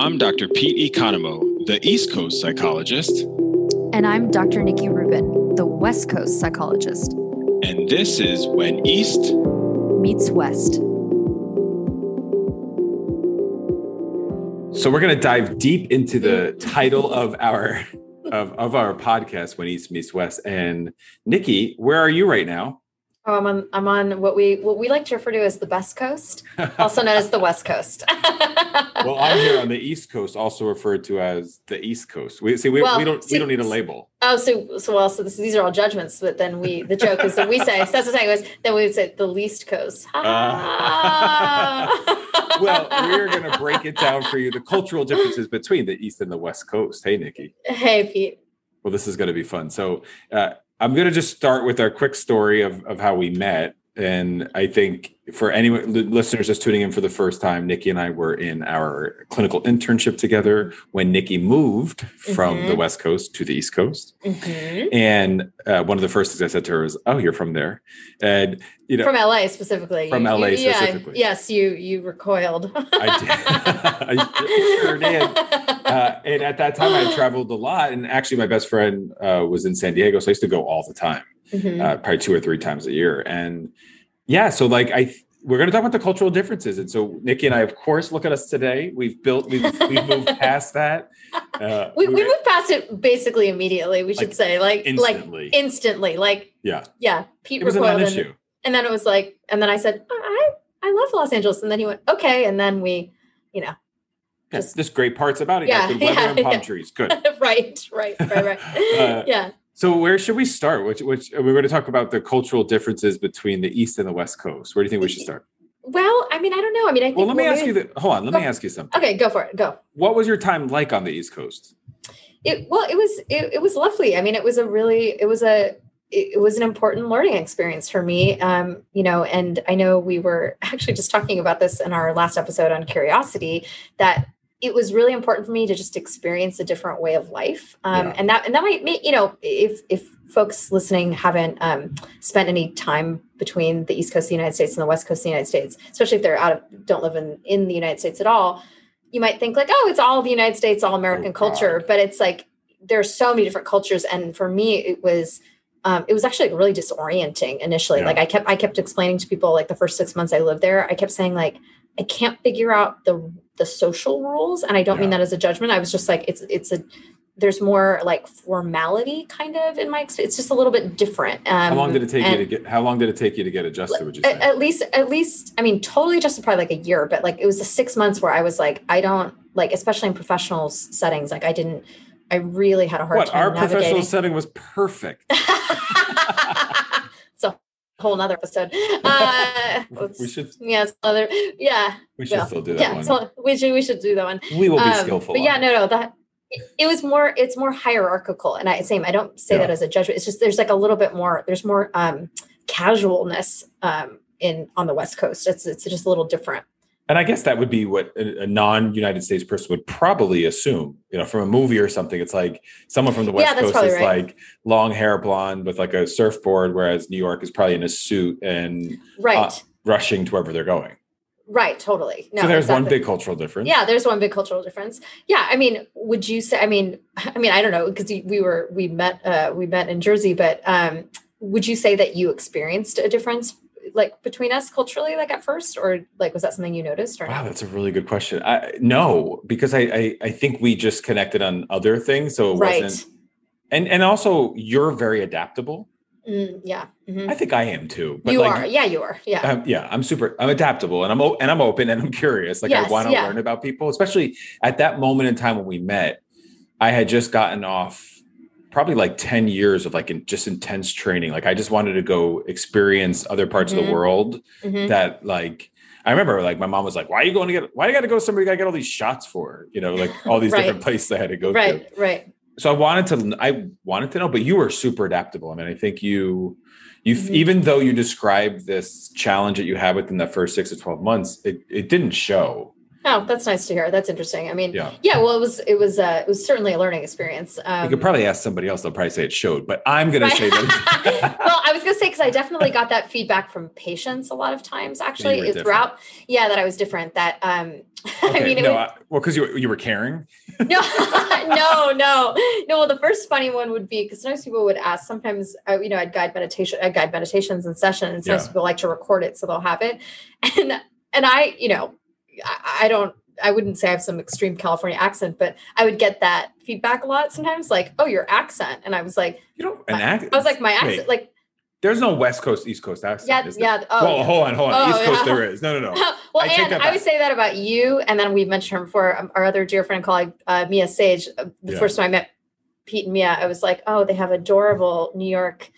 I'm Dr. Pete Economou, the East Coast psychologist. And I'm Dr. Nikki Rubin, the West Coast psychologist. And this is When East Meets West. So we're going to dive deep into the title of our of, of our podcast, When East Meets West. And Nikki, where are you right now? Oh, I'm on. I'm on what we what we like to refer to as the best coast, also known as the west coast. well, I'm here on the east coast, also referred to as the east coast. We see we, well, we don't see, we don't need a label. Oh, so so well, so this, these are all judgments, but then we the joke is that we say so that's the thing was then we would say the least coast. Uh, well, we're going to break it down for you the cultural differences between the east and the west coast. Hey, Nikki. Hey, Pete. Well, this is going to be fun. So. Uh, I'm going to just start with our quick story of, of how we met. And I think for any listeners just tuning in for the first time, Nikki and I were in our clinical internship together when Nikki moved from mm-hmm. the West Coast to the East Coast. Mm-hmm. And uh, one of the first things I said to her was, "Oh, you're from there," and you know, from LA specifically. From you, LA you, specifically. Yeah, yes, you you recoiled. I did. I sure did. Uh, and at that time, I traveled a lot, and actually, my best friend uh, was in San Diego, so I used to go all the time, mm-hmm. Uh, probably two or three times a year, and yeah, so like I we're going to talk about the cultural differences. And so Nikki and I, of course, look at us today. We've built, we've, we've moved past that. Uh, we, we, we moved past it basically immediately. We should like say like, instantly. like instantly, like, yeah, yeah. Pete it was an issue. And, and then it was like, and then I said, I, I love Los Angeles. And then he went, okay. And then we, you know, just, just great parts about it. Yeah. Good weather yeah, and palm yeah. trees. Good. right, right, right, right. uh, yeah. So where should we start? Which, which we're going to talk about the cultural differences between the East and the West Coast. Where do you think we should start? Well, I mean, I don't know. I mean, I think. Well, let me ask you. The, hold on. Let go, me ask you something. Okay, go for it. Go. What was your time like on the East Coast? It well, it was it, it was lovely. I mean, it was a really it was a it was an important learning experience for me um, you know and i know we were actually just talking about this in our last episode on curiosity that it was really important for me to just experience a different way of life. Um, yeah. and that and that might make you know if if folks listening haven't um, spent any time between the east coast of the united states and the west coast of the united states especially if they're out of don't live in in the united states at all you might think like oh it's all the united states all american oh, culture. But it's like there's so many different cultures. And for me it was um, it was actually really disorienting initially. Yeah. like i kept i kept explaining to people like the first six months i lived there i kept saying like I can't figure out the the social rules, and I don't yeah. mean that as a judgment. I was just like, it's it's a there's more like formality kind of in my experience. it's just a little bit different um, how long did it take you to get how long did it take you to get adjusted would you say? at least at least i mean totally adjusted probably like a year but like it was the six months where i was like i don't like especially in professional settings like i didn't i really had a hard what, time our navigating. professional setting was perfect whole nother episode. Uh, we should. Yeah, other. Yeah, we should still do that. Yeah, one. So we should. We should do that one. We will be um, skillful. But yeah, no, no, that it was more. It's more hierarchical, and I same. I don't say yeah. that as a judgment. It's just there's like a little bit more. There's more um casualness um in on the West Coast. It's it's just a little different. And I guess that would be what a, non-United States person would probably assume. You know, from a movie or something, it's like someone from the West yeah, Coast is right. like long hair, blonde with like a surfboard, whereas New York is probably in a suit and right uh, rushing to wherever they're going. Right, totally. No, so there's exactly. one big cultural difference. Yeah, there's one big cultural difference. Yeah, I mean, would you say? I mean, I mean, I don't know because we were we met uh, we met in Jersey, but um, would you say that you experienced a difference like between us culturally like at first or like was that something you noticed or wow that's a really good question. I, no because I, I, I think we just connected on other things so it right. wasn't and and also you're very adaptable. Mm, yeah mm-hmm. i think i am too you like, are. Yeah you are. Yeah. Um, yeah i'm super i'm adaptable and i'm and i'm open and i'm curious. Like yes, i want to yeah. learn about people especially at that moment in time when we met i had just gotten off probably like 10 years of like in, just intense training like i just wanted to go experience other parts mm-hmm. of the mm-hmm. world mm-hmm. that like i remember like my mom was like why are you going to get why do you got to go somewhere you got to get all these shots for you know like all these right. different places i had to go right to. right so i wanted to i wanted to know but you were super adaptable i mean i think you you mm-hmm. even though you described this challenge that you had within the first six to 12 months it, it didn't show Oh, that's nice to hear. That's interesting. I mean, yeah, yeah. Well, it was it was uh, it was certainly a learning experience. Um, you could probably ask somebody else. They'll probably say it showed, but I'm going to say that. well, I was going to say because I definitely got that feedback from patients a lot of times. Actually, throughout, yeah, that I was different. That um, okay, I mean, no, was, well, because you you were caring. no, no, no, no. Well, the first funny one would be because sometimes people would ask. Sometimes, uh, you know, I'd guide meditation, I'd guide meditations and sessions. And sometimes yeah. people like to record it, so they'll have it, and and I, you know I, don't I wouldn't say I have some extreme California accent, but I would get that feedback a lot sometimes, like, "Oh, your accent," and I was like, "You know, an accent." I was like, "My accent, Wait, like." There's no West Coast, East Coast accent. Yeah, yeah. Oh, well, yeah. hold on, hold on. Oh, East Coast, yeah. there is. No, no, no. well, I and I would say that about you, and then we've mentioned her before. Um, our other dear friend and colleague, uh, Mia Sage. Uh, the yeah. first time I met Pete and Mia, I was like, "Oh, they have adorable New York."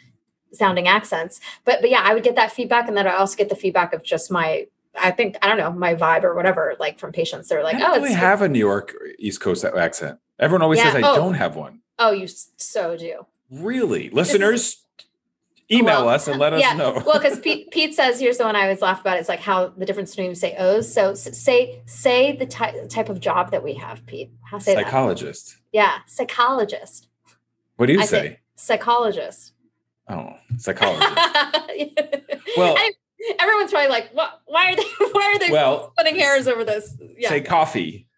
sounding accents but but yeah i would get that feedback and then i also get the feedback of just my I think I don't know my vibe or whatever. Like from patients, they're like, "Oh, we have a New York East Coast accent." Everyone always yeah. says I oh. don't have one. Oh, you so do. Really, listeners, email well, us and let us yeah. know. well, because Pete, Pete says here's the one I always laugh about. It's like how the difference between say O's. So say say the ty- type of job that we have, Pete. How say psychologist? That? Yeah, psychologist. What do you I say? Psychologist. Oh, psychologist. well, I, everyone's probably like, what? Why are they? Why are they well, splitting hairs over this? Yeah. Say coffee.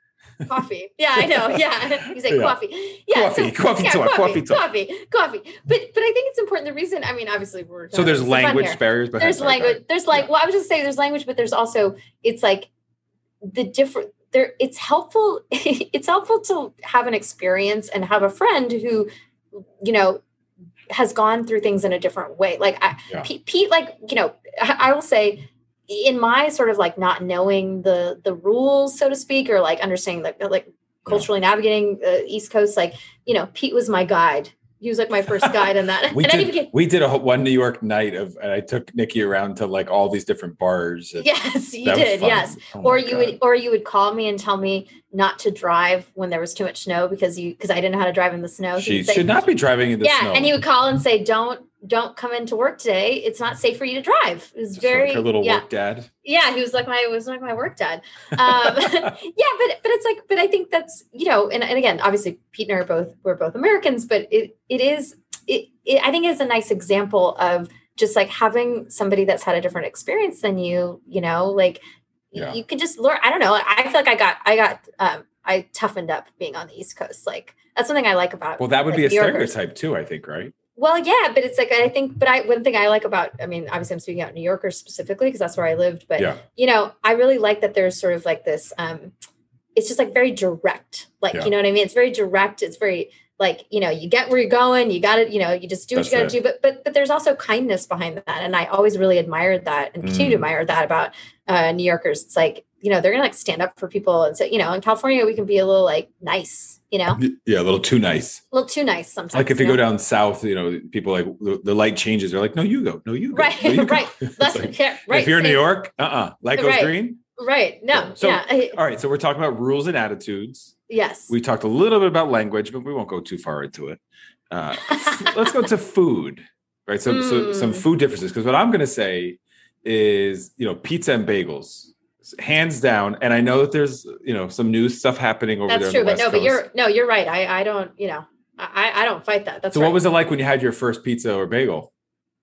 Coffee. Yeah, I know. Yeah, you say yeah. coffee. Yeah, coffee. So, coffee yeah, talk. Coffee, coffee talk. Coffee. Coffee. But but I think it's important. The reason. I mean, obviously, we're so there's language barriers. But there's language. There's like. Yeah. Well, I was just saying there's language, but there's also it's like the different. There, it's helpful. it's helpful to have an experience and have a friend who, you know, has gone through things in a different way. Like I, yeah. Pete, Pete, like you know, I, will say, in my sort of like not knowing the the rules, so to speak, or like understanding uh, like like culturally yeah. navigating the East Coast, like you know, Pete was my guide he was like my first guide in that. we, did, became, we did a one New York night of, and I took Nikki around to like all these different bars. Yes, you did. Yes, oh or you God. would, or you would call me and tell me not to drive when there was too much snow because you, because I didn't know how to drive in the snow. She say, should not be driving in the yeah, snow. Yeah and he would call and say, "Don't don't come into work today. It's not safe for you to drive. It was very like her little yeah. work dad. Yeah, he was like my was like my work dad. Um, yeah, but but it's like but I think that's you know and, and again obviously Pete and I are both we're both Americans, but it it is it, it I think it's a nice example of just like having somebody that's had a different experience than you. You know, like yeah. you, you can just learn. I don't know. I feel like I got I got um, I toughened up being on the East Coast. Like that's something I like about. Well, that would like, be a stereotype too. I think, right? Well, yeah, but it's like I think, but I one thing I like about, I mean, obviously I'm speaking out New Yorkers specifically because that's where I lived, but yeah. you know, I really like that there's sort of like this. um It's just like very direct, like yeah. you know what I mean. It's very direct. It's very like you know you get where you're going you got to you know you just do what That's you got to do but but but there's also kindness behind that and i always really admired that and continue mm. to admire that about uh, new yorkers it's like you know they're gonna like stand up for people and say you know in california we can be a little like nice you know yeah a little too nice a little too nice sometimes like if you, know? go down south you know people like the, the, light changes they're like no you go no you go right no, you right like, yeah, right if you're in new york uh-uh light goes right. green right no so, yeah all right so we're talking about rules and attitudes Yes. We talked a little bit about language, but we won't go too far into it. Uh, let's go to food, right? So, mm. so some mm. food differences. Because what I'm going to say is, you know, pizza and bagels, hands down. And I know that there's, you know, some new stuff happening over That's there. That's true, but no, Coast. but you're no, you're right. I I don't, you know, I I don't fight that. That's so. Right. What was it like when you had your first pizza or bagel?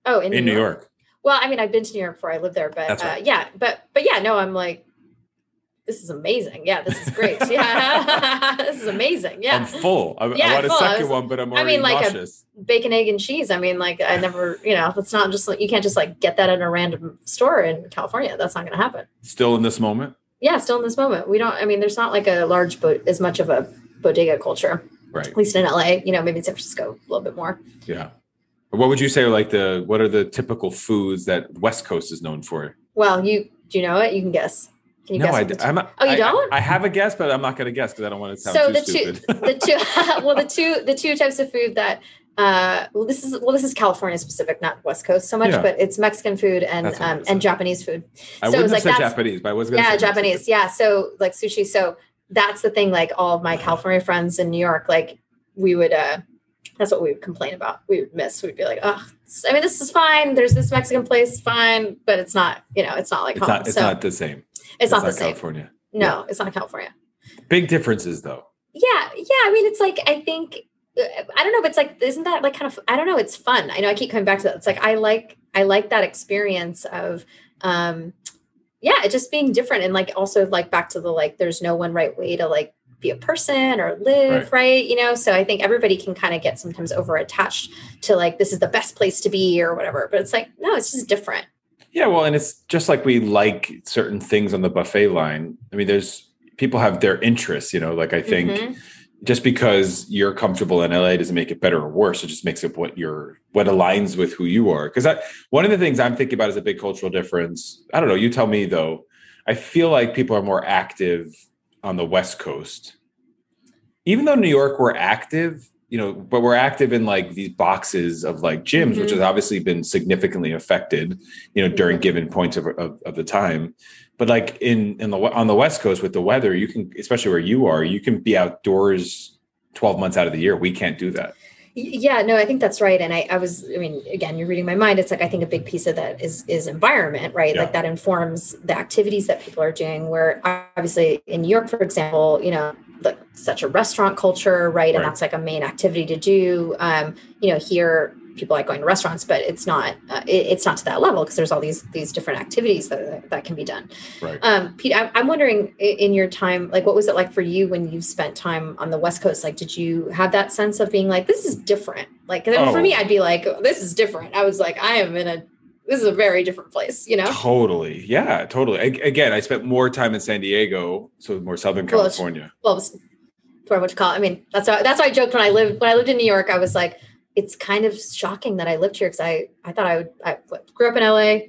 Oh, in, in New, York. York. Well, I mean, I've been to New York before I lived there, but right. uh, yeah, but but yeah, no, I'm like this is amazing. Yeah, this is great. Yeah, this is amazing. Yeah, I'm full. I, yeah, I want full. a second was, one, but I'm already I mean, like nauseous. a bacon, egg, and cheese. I mean, like I never, you know, it's not just like you can't just like get that in a random store in California. That's not going to happen. Still in this moment. Yeah, still in this moment. We don't. I mean, there's not like a large, but as much of a bodega culture. Right. At least in LA, you know, maybe in San Francisco a little bit more. Yeah. What would you say like the what are the typical foods that West Coast is known for? Well, you do you know it? You can guess. Can you no, guess? I, am oh, you don't? I, I, have a guess, but I'm not going to guess because I don't want to sound so too the stupid. two, the two, well, the two, the two types of food that, uh, well, this is well, this is California specific, not West Coast so much, yeah. but it's Mexican food and um, and Japanese food. I so wouldn't like Japanese, but I was going to yeah, Japanese, Mexican. yeah. So like sushi. So that's the thing. Like all of my California friends in New York, like we would, uh, that's what we would complain about. We would miss. We'd be like, oh, I mean, this is fine. There's this Mexican place, fine, but it's not. You know, it's not like it's home. Not, it's so, not the same. It's, not, not the California. Same. No, yeah. it's not California. Big differences though. Yeah, yeah. I mean, it's like I think uh, I don't know, but it's like isn't that like kind of I don't know, it's fun. I know I keep coming back to that. It's like I like I like that experience of um yeah, just being different and like also like back to the like there's no one right way to like be a person or live right, right? you know so i think everybody can kind of get sometimes over attached to like this is the best place to be or whatever but it's like no it's just different yeah well and it's just like we like certain things on the buffet line i mean there's people have their interests you know like i think mm-hmm just because you're comfortable in LA doesn't make it better or worse. It just makes it what you're what aligns with who you are. Because one of the things I'm thinking about is a big cultural difference. I don't know. You tell me though. I feel like people are more active on the West Coast, even though New York we're active. You know, but we're active in like these boxes of like gyms, mm-hmm. which has obviously been significantly affected. You know, during mm-hmm. given points of, of, of the time but like in in the on the west coast with the weather you can especially where you are you can be outdoors 12 months out of the year we can't do that yeah no i think that's right and i, I was i mean again you're reading my mind it's like i think a big piece of that is is environment right yeah. like that informs the activities that people are doing where obviously in new york for example you know like such a restaurant culture right, right. and that's like a main activity to do um you know here people like going to restaurants, but it's not uh, it, it's not to that level because there's all these these different activities that that can be done. Right. Um, Pete, I'm, I'm wondering in your time, like, what was it like for you when you spent time on the West Coast? Like, did you have that sense of being like, this is different? Like, oh. for me, I'd be like, this is different. I was like, I am in a this is a very different place, you know? Totally. Yeah, totally. I, again, I spent more time in San Diego, so more Southern California. Well, well for what you call it. I mean, that's why, that's why I joked when I lived, when I lived in New York, I was like, it's kind of shocking that I lived here because I I thought I would I grew up in LA,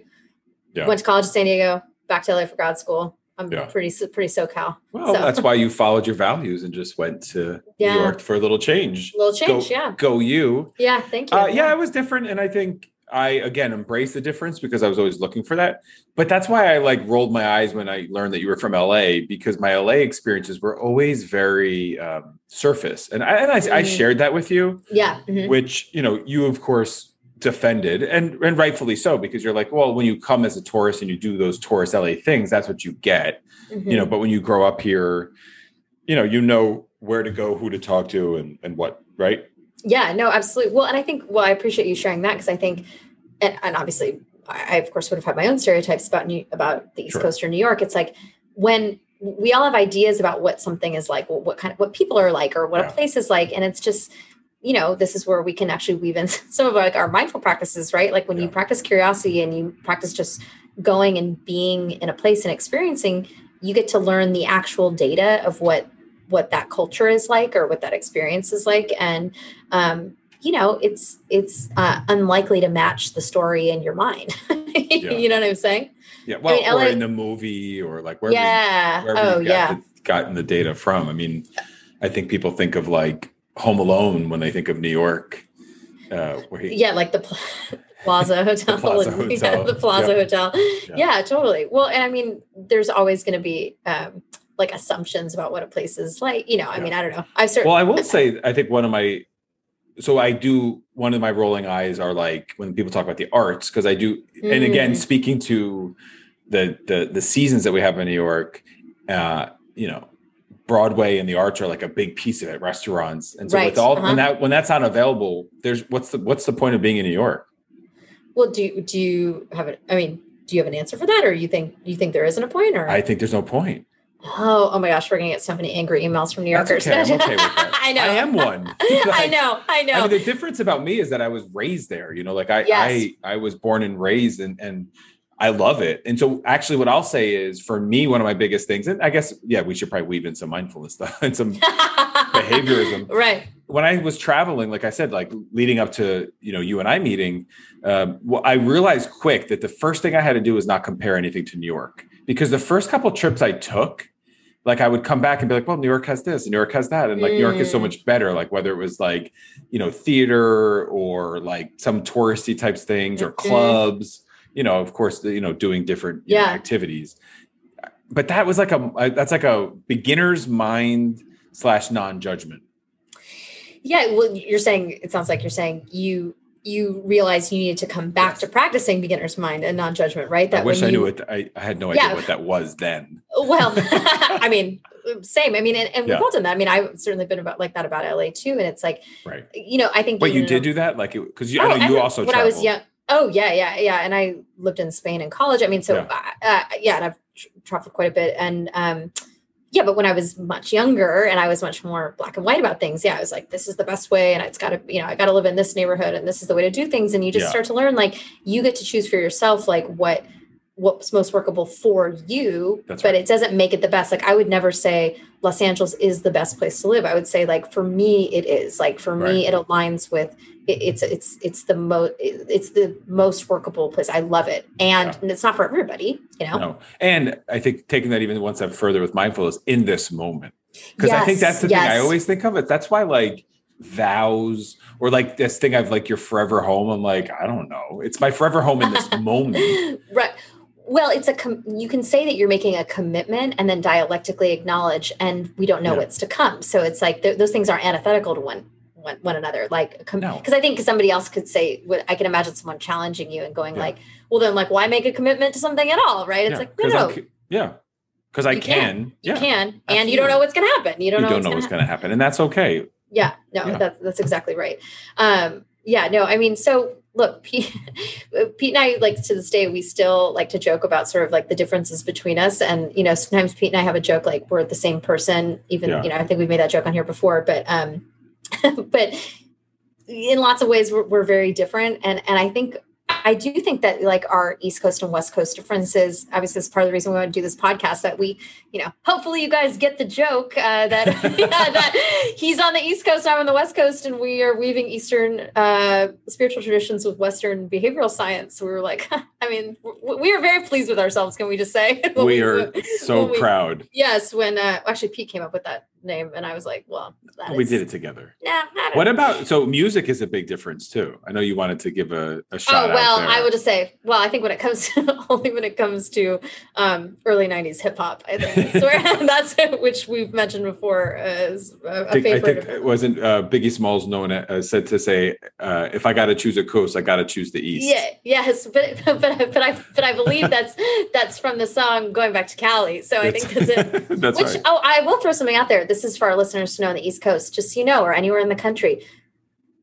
yeah. went to college in San Diego, back to LA for grad school. I'm yeah. pretty pretty SoCal. Well, so. that's why you followed your values and just went to yeah. New York for a little change. A little change, go, yeah. Go you. Yeah, thank you. Uh, yeah, it was different, and I think I again embrace the difference because I was always looking for that. But that's why I like rolled my eyes when I learned that you were from LA because my LA experiences were always very um, surface, and I, and I, mm-hmm. I, shared that with you. Yeah, mm-hmm. which you know you of course defended and and rightfully so because you're like well when you come as a tourist and you do those tourist LA things that's what you get mm-hmm. you know but when you grow up here you know you know where to go who to talk to and and what right yeah, no, absolutely. Well, and I think, well, I appreciate you sharing that because I think, and, and, obviously, I, of course would have had my own stereotypes about New, about the East sure. Coast or New York. It's like when we all have ideas about what something is like, what kind of what people are like, or what yeah. a place is like, and it's just, you know, this is where we can actually weave in some of like our mindful practices, right? Like when yeah. you practice curiosity and you practice just going and being in a place and experiencing, you get to learn the actual data of what what that culture is like or what that experience is like. And um, you know it's it's uh, unlikely to match the story in your mind. Yeah. you know what i'm saying? Yeah well I mean, or LA, in the movie or like where yeah. oh yeah. the, gotten the data from. I mean i think people think of like home alone when they think of new york uh, he, yeah like the pl- plaza hotel, the plaza, and, hotel. Yeah, the plaza hotel. Yeah. yeah. totally. Well and i mean there's always going to be um, like assumptions about what a place is like. You know, I yeah. mean, I don't know. I certainly. Well, I will say, I think one of my, so I do one of my rolling eyes are like when people talk about the arts because I do, mm. and again, mm. speaking to the the the seasons that we have in New York, uh, you know, Broadway and the arts are like a big piece of it. Restaurants, and so right. with all uh-huh. when that when that's not available, there's what's the what's the point of being in New York? Well, do do you have it? I mean, do you have an answer for that, or you think you think there isn't a point? Or I think there's no point. Oh, oh my gosh, we're gonna get so many angry emails from New Yorkers. Okay. I'm okay with that. I know. I am one. Like, I know. I know. I mean, the difference about me is that I was raised there. You know, like I, yes. I, I was born and raised, and and I love it. And so, actually, what I'll say is, for me, one of my biggest things, and I guess, yeah, we should probably weave in some mindfulness stuff and some behaviorism. Right. When I was traveling, like I said, like leading up to you know you and I meeting, um, well, I realized quick that the first thing I had to do was not compare anything to New York because the first couple trips I took like I would come back and be like, well, New York has this, and New York has that. And like mm. New York is so mm. much better. Like whether it was like, you know, theater or like some touristy types things or mm-hmm. clubs, you know, of course, you know, doing different yeah. know, activities. But that was like a, that's like a beginner's mind slash non-judgment. Yeah. Well, you're saying, it sounds like you're saying you you realize you needed to come back yes. to practicing beginner's mind and non-judgment, right? That I wish I knew it. I, I, had no idea yeah. what that was then. well, I mean, same. I mean, and, and yeah. we've all done that. I mean, I've certainly been about like that about LA too. And it's like, right. You know, I think. But you did do that, like, it, because you, oh, I know you also. When traveled. I was young. Oh yeah, yeah, yeah. And I lived in Spain in college. I mean, so yeah, uh, yeah and I've traveled quite a bit. And um, yeah, but when I was much younger and I was much more black and white about things, yeah, I was like, this is the best way, and it's got to, you know, I got to live in this neighborhood, and this is the way to do things. And you just yeah. start to learn, like, you get to choose for yourself, like what what's most workable for you That's but right. it doesn't make it the best like i would never say los angeles is the best place to live i would say like for me it is like for right. me it aligns with it, it's it's it's the most it's the most workable place i love it and yeah. it's not for everybody you know no. and i think taking that even one step further with mindfulness in this moment because yes. i think that's the yes. thing i always think of it that's why like vows or like this thing I've like your forever home. I'm like, I don't know. It's my forever home in this moment. Right well it's a com- you can say that you're making a commitment and then dialectically acknowledge and we don't know yeah. what's to come so it's like th- those things are antithetical to one one, one another like because com- no. i think somebody else could say i can imagine someone challenging you and going yeah. like well then like why make a commitment to something at all right it's yeah. like no, no. yeah because i can, can. you can Absolutely. and you don't know what's going to happen you don't you know don't what's know what's going to happen and that's okay yeah no that's that's exactly right um yeah no i mean so look, Pete, Pete and I like to this day, we still like to joke about sort of like the differences between us. And, you know, sometimes Pete and I have a joke, like we're the same person, even, yeah. you know, I think we've made that joke on here before, but, um, but in lots of ways we're, we're very different. And, and I think I do think that like our East Coast and West Coast differences, obviously, is part of the reason we want to do this podcast. That we, you know, hopefully you guys get the joke uh, that yeah, that he's on the East Coast, I'm on the West Coast, and we are weaving Eastern uh, spiritual traditions with Western behavioral science. So we were like, I mean, we are very pleased with ourselves. Can we just say we, we are so we, proud? Yes, when uh, actually Pete came up with that name, and I was like, well, we did it together. Yeah. What about so music is a big difference too? I know you wanted to give a, a shot. Oh well, I would just say, well, I think when it comes to only when it comes to um, early '90s hip hop, I think so that's which we've mentioned before as a, a favorite. I think it wasn't uh, Biggie Smalls known uh, said to say, uh, if I got to choose a coast, I got to choose the east. Yeah, yes, but but but I but I believe that's that's from the song going back to Cali. So I think that's it. that's which right. oh, I will throw something out there. This is for our listeners to know on the East Coast, just so you know, or anywhere in the country.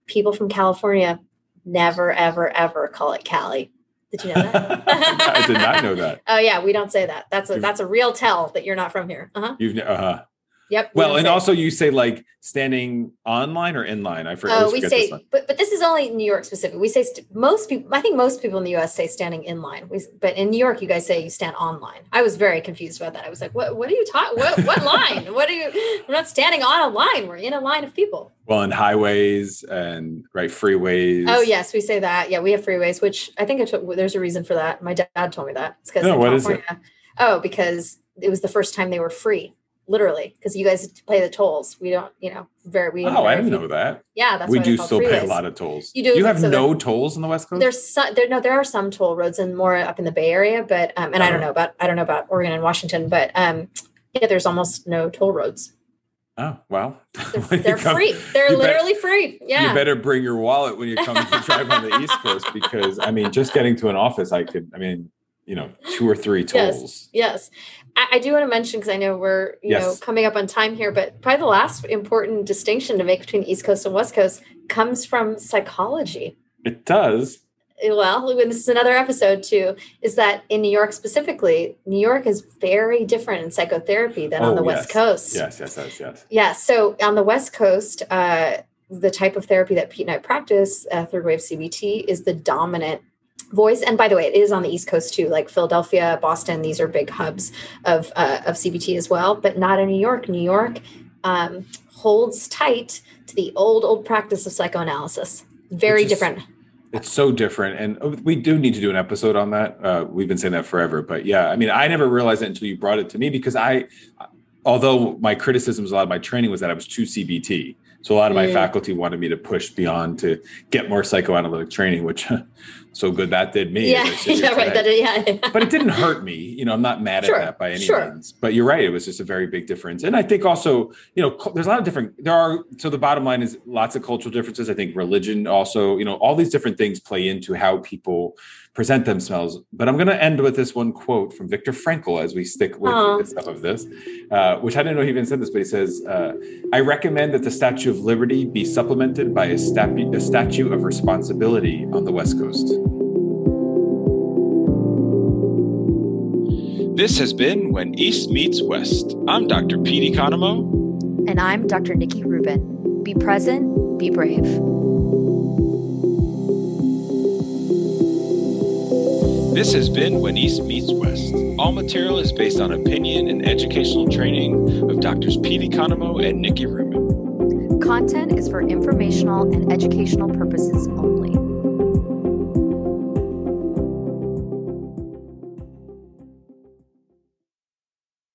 People from California never, ever, ever call it Cali. Did you know that? I did not know that. Oh yeah, we don't say that. That's a that's a real tell that you're not from here. Uh huh. You've uh huh. Yep. Well, and also you say like standing online or in line. I forget. Oh, we say, but but this is only New York specific. We say st- most people. I think most people in the U.S. say standing in line. We, but in New York, you guys say you stand online. I was very confused about that. I was like, what What are you talking? What What line? What are you? We're not standing on a line. We're in a line of people. Well, in highways and right freeways. Oh yes, we say that. Yeah, we have freeways, which I think took, there's a reason for that. My dad told me that. It's because no, what California, is it? Oh, because it was the first time they were free literally because you guys pay the tolls. We don't, you know, very. We oh, I didn't know that. Yeah, that's we do still freeways. pay a lot of tolls. You do. You have so no tolls in the West Coast. There's some. There no, there are some toll roads and more up in the Bay Area, but um, and oh. I don't know about I don't know about Oregon and Washington, but um, yeah, there's almost no toll roads. Oh well, they're, they're free. They're literally better, free. Yeah, you better bring your wallet when you come to drive on the East Coast because I mean, just getting to an office, I could. I mean, you know two or three tolls. Yes, yes. I, I do want to mention because I know we're you yes. know coming up on time here, but probably the last important distinction to make between East Coast and West Coast comes from psychology. It does. Well, this is another episode too. Is that in New York specifically? New York is very different in psychotherapy than oh, on the yes. West Coast. Yes, yes, yes, yes. Yeah. So on the West Coast, uh, the type of therapy that Pete and I practice, uh, third wave CBT, is the dominant voice. And by the way it is on the east coast too like philadelphia boston these are big hubs of uh, of cbt as well but not in new york. New york um, holds tight to the old old practice of psychoanalysis. Very is, different. It's so different. And oh, we do need to do an episode on that. Uh, we've been saying that forever but yeah i mean i never realized it until you brought it to me because i although my criticisms a lot of my training was that i was too cbt so a lot of my mm. faculty wanted me to push beyond to get more psychoanalytic training which so good that did me. Yeah, yeah, right. That, yeah. but it didn't hurt me. You know, I'm not mad sure, at that by any sure. means. But you're right; it was just a very big difference. And I think also, you know, there's a lot of different. There are so the bottom line is lots of cultural differences. I think religion also, you know, all these different things play into how people present themselves. But I'm going to end with this one quote from Viktor Frankl as we stick with Aww. some of this, uh, which I didn't know he even said this, but he says, uh, I recommend that the Statue of Liberty be supplemented by a, statu- a statue of responsibility on the West Coast. This has been When East Meets West. I'm Dr. Pete Economou. And I'm Dr. Nikki Rubin. Be present, be brave. This has been When East Meets West. All material is based on opinion and educational training of Doctors Pete Economou and Nikki Rubin. Content is for informational and educational purposes.